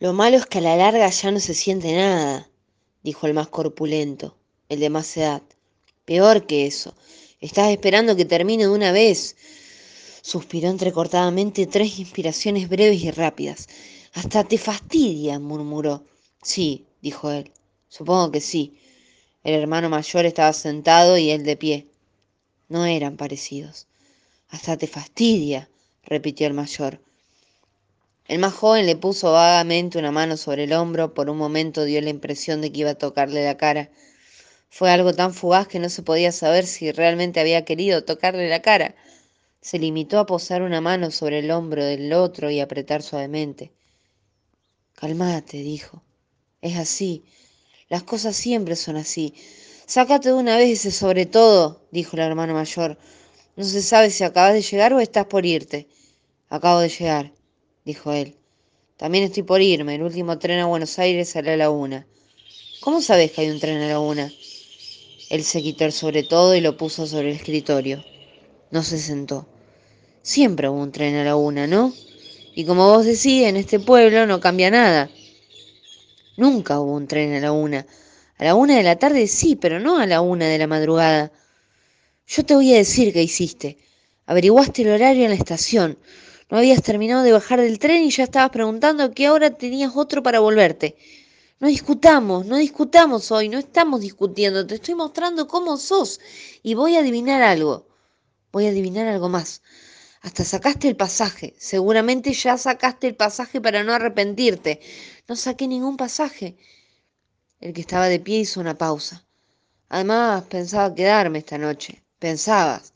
Lo malo es que a la larga ya no se siente nada, dijo el más corpulento, el de más edad. Peor que eso. Estás esperando que termine de una vez. Suspiró entrecortadamente tres inspiraciones breves y rápidas. Hasta te fastidia, murmuró. Sí, dijo él. Supongo que sí. El hermano mayor estaba sentado y él de pie. No eran parecidos. Hasta te fastidia, repitió el mayor. El más joven le puso vagamente una mano sobre el hombro, por un momento dio la impresión de que iba a tocarle la cara. Fue algo tan fugaz que no se podía saber si realmente había querido tocarle la cara. Se limitó a posar una mano sobre el hombro del otro y apretar suavemente. Calmate, dijo. Es así. Las cosas siempre son así. Sácate de una vez ese sobre todo, dijo el hermano mayor. No se sabe si acabas de llegar o estás por irte. Acabo de llegar, dijo él. También estoy por irme. El último tren a Buenos Aires sale a la una. ¿Cómo sabes que hay un tren a la una? Él se quitó el sobre todo y lo puso sobre el escritorio. No se sentó. Siempre hubo un tren a la una, ¿no? Y como vos decís, en este pueblo no cambia nada. Nunca hubo un tren a la una. A la una de la tarde sí, pero no a la una de la madrugada. Yo te voy a decir qué hiciste. Averiguaste el horario en la estación. No habías terminado de bajar del tren y ya estabas preguntando qué hora tenías otro para volverte. No discutamos, no discutamos hoy, no estamos discutiendo, te estoy mostrando cómo sos y voy a adivinar algo. Voy a adivinar algo más. Hasta sacaste el pasaje. Seguramente ya sacaste el pasaje para no arrepentirte. No saqué ningún pasaje. El que estaba de pie hizo una pausa. Además, pensaba quedarme esta noche. Pensabas.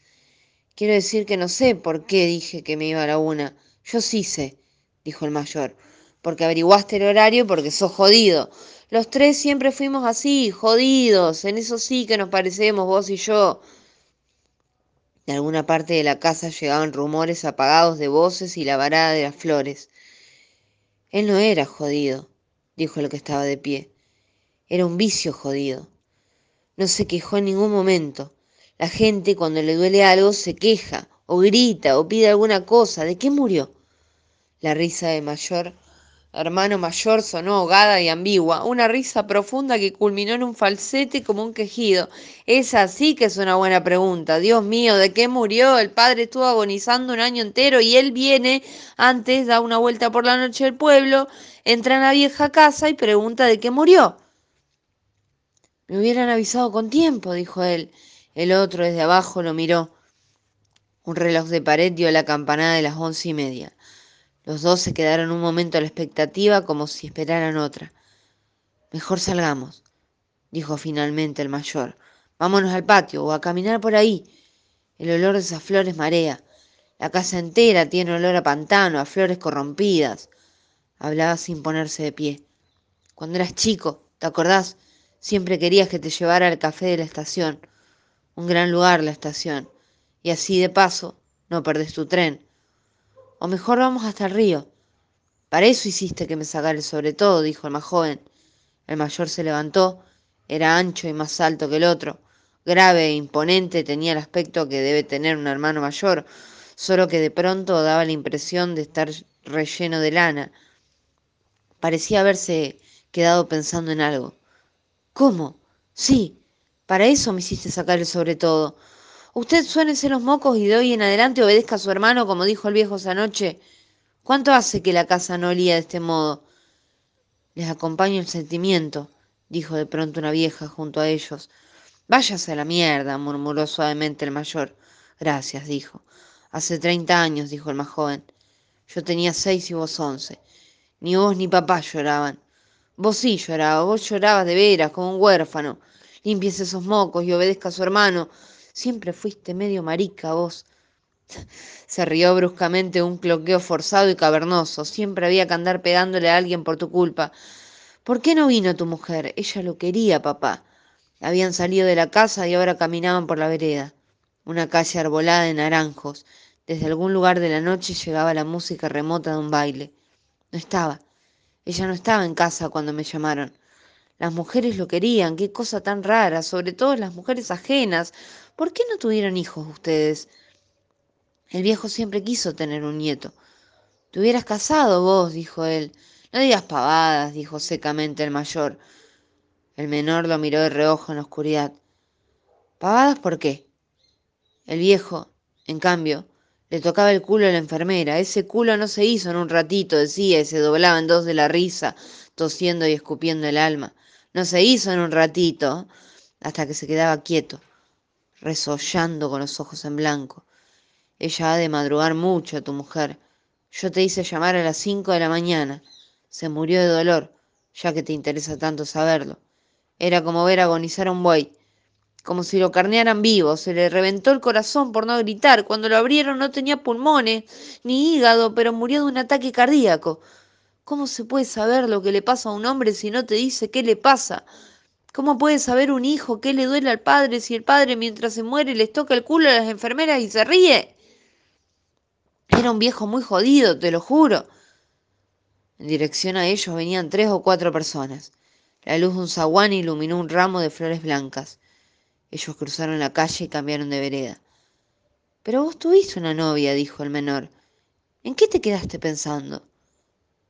Quiero decir que no sé por qué dije que me iba a la una. Yo sí sé, dijo el mayor. Porque averiguaste el horario porque sos jodido. Los tres siempre fuimos así, jodidos. En eso sí que nos parecemos vos y yo. De alguna parte de la casa llegaban rumores apagados de voces y la varada de las flores. Él no era jodido, dijo el que estaba de pie. Era un vicio jodido. No se quejó en ningún momento. La gente cuando le duele algo se queja, o grita, o pide alguna cosa. ¿De qué murió? La risa de mayor hermano mayor sonó ahogada y ambigua, una risa profunda que culminó en un falsete como un quejido. Esa sí que es una buena pregunta. Dios mío, ¿de qué murió? El padre estuvo agonizando un año entero y él viene antes, da una vuelta por la noche al pueblo, entra en la vieja casa y pregunta de qué murió. Me hubieran avisado con tiempo, dijo él. El otro desde abajo lo miró. Un reloj de pared dio la campanada de las once y media. Los dos se quedaron un momento a la expectativa como si esperaran otra. Mejor salgamos, dijo finalmente el mayor. Vámonos al patio o a caminar por ahí. El olor de esas flores marea. La casa entera tiene olor a pantano, a flores corrompidas. Hablaba sin ponerse de pie. Cuando eras chico, ¿te acordás? Siempre querías que te llevara al café de la estación. Un gran lugar la estación. Y así de paso, no perdés tu tren. O mejor vamos hasta el río. Para eso hiciste que me sacara el sobre todo, dijo el más joven. El mayor se levantó, era ancho y más alto que el otro. Grave e imponente tenía el aspecto que debe tener un hermano mayor, solo que de pronto daba la impresión de estar relleno de lana. Parecía haberse quedado pensando en algo. ¿Cómo? Sí, para eso me hiciste sacar el sobre todo. Usted suénese los mocos y de hoy en adelante obedezca a su hermano, como dijo el viejo esa noche. ¿Cuánto hace que la casa no olía de este modo? Les acompaño el sentimiento, dijo de pronto una vieja junto a ellos. Váyase a la mierda, murmuró suavemente el mayor. Gracias, dijo. Hace treinta años, dijo el más joven. Yo tenía seis y vos once. Ni vos ni papá lloraban. Vos sí llorabas, vos llorabas de veras, como un huérfano. Limpiese esos mocos y obedezca a su hermano. Siempre fuiste medio marica vos. Se rió bruscamente un cloqueo forzado y cavernoso. Siempre había que andar pegándole a alguien por tu culpa. ¿Por qué no vino tu mujer? Ella lo quería, papá. Habían salido de la casa y ahora caminaban por la vereda. Una calle arbolada de naranjos. Desde algún lugar de la noche llegaba la música remota de un baile. No estaba. Ella no estaba en casa cuando me llamaron. Las mujeres lo querían, qué cosa tan rara, sobre todo las mujeres ajenas, ¿Por qué no tuvieron hijos ustedes? El viejo siempre quiso tener un nieto. Te hubieras casado vos, dijo él. No digas pavadas, dijo secamente el mayor. El menor lo miró de reojo en la oscuridad. ¿Pavadas por qué? El viejo, en cambio, le tocaba el culo a la enfermera. Ese culo no se hizo en un ratito, decía, y se doblaba en dos de la risa, tosiendo y escupiendo el alma. No se hizo en un ratito, hasta que se quedaba quieto, resollando con los ojos en blanco. Ella ha de madrugar mucho, tu mujer. Yo te hice llamar a las cinco de la mañana. Se murió de dolor, ya que te interesa tanto saberlo. Era como ver agonizar a un buey, como si lo carnearan vivo. Se le reventó el corazón por no gritar. Cuando lo abrieron no tenía pulmones ni hígado, pero murió de un ataque cardíaco. ¿Cómo se puede saber lo que le pasa a un hombre si no te dice qué le pasa? ¿Cómo puede saber un hijo qué le duele al padre si el padre mientras se muere les toca el culo a las enfermeras y se ríe? Era un viejo muy jodido, te lo juro. En dirección a ellos venían tres o cuatro personas. La luz de un zaguán iluminó un ramo de flores blancas. Ellos cruzaron la calle y cambiaron de vereda. Pero vos tuviste una novia, dijo el menor. ¿En qué te quedaste pensando?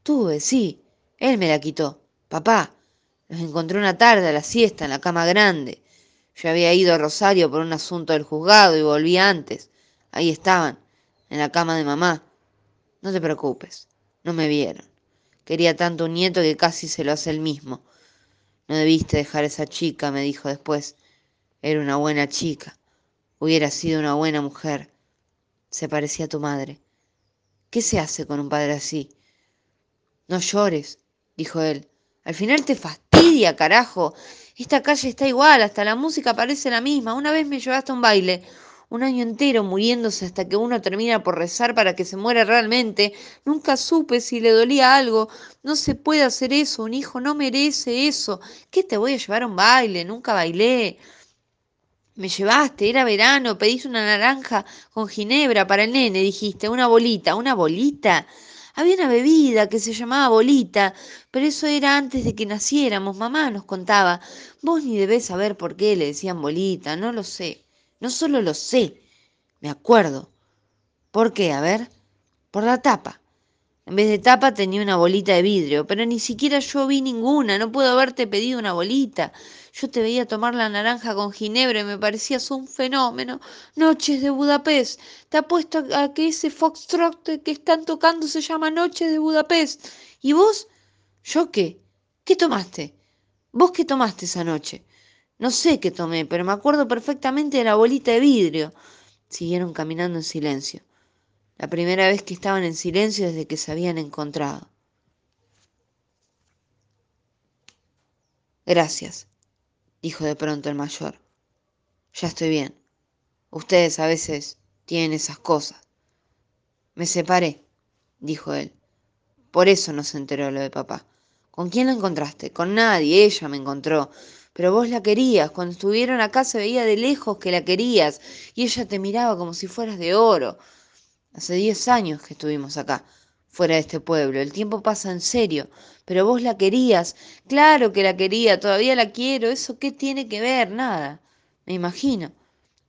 Tuve, sí. Él me la quitó. Papá. Los encontré una tarde a la siesta en la cama grande. Yo había ido a Rosario por un asunto del juzgado y volví antes. Ahí estaban, en la cama de mamá. No te preocupes, no me vieron. Quería tanto un nieto que casi se lo hace él mismo. No debiste dejar a esa chica, me dijo después. Era una buena chica. Hubiera sido una buena mujer. Se parecía a tu madre. ¿Qué se hace con un padre así? No llores, dijo él. Al final te fastidia, carajo. Esta calle está igual, hasta la música parece la misma. Una vez me llevaste a un baile, un año entero muriéndose hasta que uno termina por rezar para que se muera realmente. Nunca supe si le dolía algo. No se puede hacer eso, un hijo no merece eso. ¿Qué te voy a llevar a un baile? Nunca bailé. Me llevaste, era verano, pediste una naranja con ginebra para el nene, dijiste, una bolita, una bolita. Había una bebida que se llamaba bolita, pero eso era antes de que naciéramos, mamá nos contaba. Vos ni debés saber por qué le decían bolita, no lo sé. No solo lo sé, me acuerdo. ¿Por qué? A ver. Por la tapa. En vez de tapa tenía una bolita de vidrio, pero ni siquiera yo vi ninguna, no puedo haberte pedido una bolita. Yo te veía tomar la naranja con ginebra y me parecías un fenómeno. Noches de Budapest. Te apuesto a que ese foxtrot que están tocando se llama Noches de Budapest. ¿Y vos? ¿Yo qué? ¿Qué tomaste? ¿Vos qué tomaste esa noche? No sé qué tomé, pero me acuerdo perfectamente de la bolita de vidrio. Siguieron caminando en silencio la primera vez que estaban en silencio desde que se habían encontrado. Gracias, dijo de pronto el mayor. Ya estoy bien. Ustedes a veces tienen esas cosas. Me separé, dijo él. Por eso no se enteró lo de papá. ¿Con quién la encontraste? Con nadie, ella me encontró. Pero vos la querías. Cuando estuvieron acá se veía de lejos que la querías. Y ella te miraba como si fueras de oro. Hace diez años que estuvimos acá, fuera de este pueblo. El tiempo pasa en serio. Pero vos la querías. Claro que la quería, todavía la quiero. ¿Eso qué tiene que ver? Nada. Me imagino.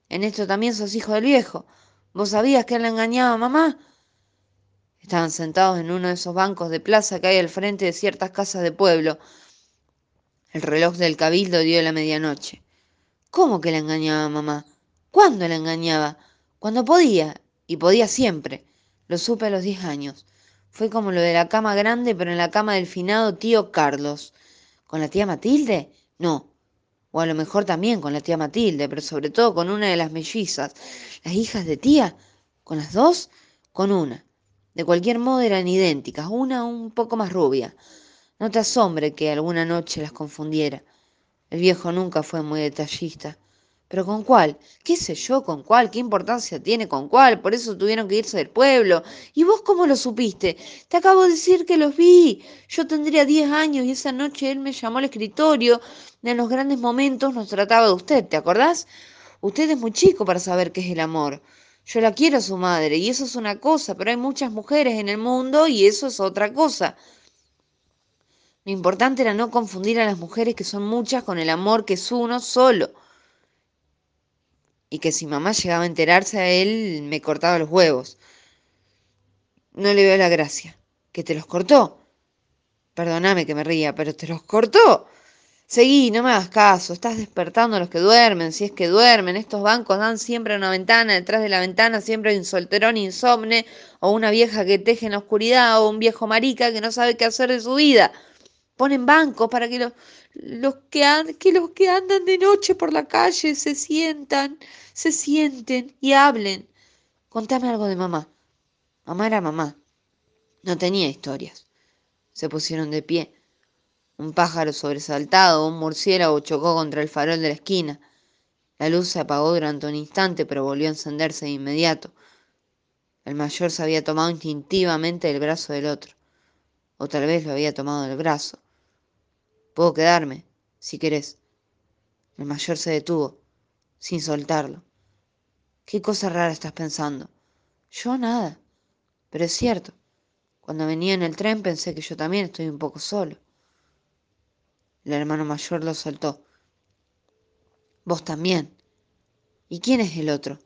En esto también sos hijo del viejo. ¿Vos sabías que él la engañaba a mamá? Estaban sentados en uno de esos bancos de plaza que hay al frente de ciertas casas de pueblo. El reloj del cabildo dio la medianoche. ¿Cómo que la engañaba mamá? ¿Cuándo la engañaba? Cuando podía y podía siempre. Lo supe a los diez años. Fue como lo de la cama grande, pero en la cama del finado tío Carlos. ¿Con la tía Matilde? No. O a lo mejor también con la tía Matilde, pero sobre todo con una de las mellizas. ¿Las hijas de tía? ¿Con las dos? Con una. De cualquier modo eran idénticas, una un poco más rubia. No te asombre que alguna noche las confundiera. El viejo nunca fue muy detallista. ¿Pero con cuál? ¿Qué sé yo con cuál? ¿Qué importancia tiene con cuál? Por eso tuvieron que irse del pueblo. ¿Y vos cómo lo supiste? Te acabo de decir que los vi. Yo tendría diez años y esa noche él me llamó al escritorio. En los grandes momentos nos trataba de usted, ¿te acordás? Usted es muy chico para saber qué es el amor. Yo la quiero a su madre y eso es una cosa, pero hay muchas mujeres en el mundo y eso es otra cosa. Lo importante era no confundir a las mujeres, que son muchas, con el amor que es uno solo y que si mamá llegaba a enterarse a él me cortaba los huevos. No le veo la gracia. ¿Que te los cortó? Perdóname que me ría, pero te los cortó. Seguí, no me hagas caso, estás despertando a los que duermen, si es que duermen. Estos bancos dan siempre una ventana, detrás de la ventana siempre hay un solterón insomne, o una vieja que teje en la oscuridad, o un viejo marica que no sabe qué hacer de su vida. Ponen bancos para que los, los que, que los que andan de noche por la calle se sientan, se sienten y hablen. Contame algo de mamá. Mamá era mamá. No tenía historias. Se pusieron de pie. Un pájaro sobresaltado, un murciélago chocó contra el farol de la esquina. La luz se apagó durante un instante, pero volvió a encenderse de inmediato. El mayor se había tomado instintivamente el brazo del otro, o tal vez lo había tomado del brazo. Puedo quedarme, si querés. El mayor se detuvo, sin soltarlo. ¿Qué cosa rara estás pensando? Yo nada. Pero es cierto. Cuando venía en el tren pensé que yo también estoy un poco solo. El hermano mayor lo soltó. Vos también. ¿Y quién es el otro?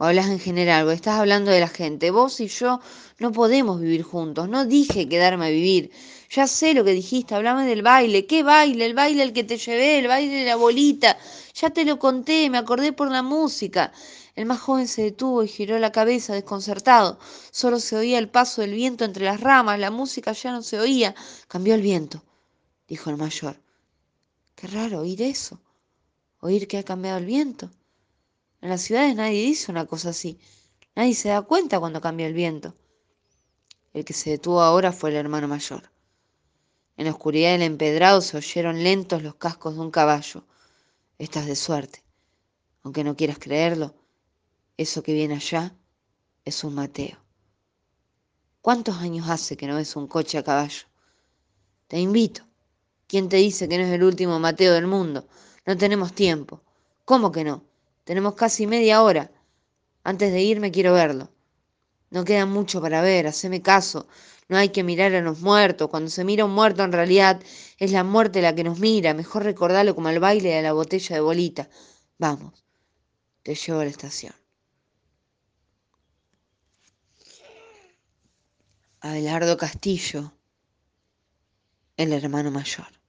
¿O hablas en general? ¿O estás hablando de la gente? Vos y yo no podemos vivir juntos. No dije quedarme a vivir. Ya sé lo que dijiste. Hablame del baile. ¿Qué baile? El baile al que te llevé, el baile de la bolita. Ya te lo conté, me acordé por la música. El más joven se detuvo y giró la cabeza desconcertado. Solo se oía el paso del viento entre las ramas. La música ya no se oía. Cambió el viento, dijo el mayor. Qué raro oír eso. Oír que ha cambiado el viento. En las ciudades nadie dice una cosa así. Nadie se da cuenta cuando cambia el viento. El que se detuvo ahora fue el hermano mayor. En la oscuridad del empedrado se oyeron lentos los cascos de un caballo. Estás de suerte. Aunque no quieras creerlo, eso que viene allá es un Mateo. ¿Cuántos años hace que no ves un coche a caballo? Te invito. ¿Quién te dice que no es el último Mateo del mundo? No tenemos tiempo. ¿Cómo que no? Tenemos casi media hora. Antes de irme quiero verlo. No queda mucho para ver, haceme caso. No hay que mirar a los muertos. Cuando se mira un muerto, en realidad es la muerte la que nos mira. Mejor recordarlo como el baile de la botella de bolita. Vamos, te llevo a la estación. Abelardo Castillo, el hermano mayor.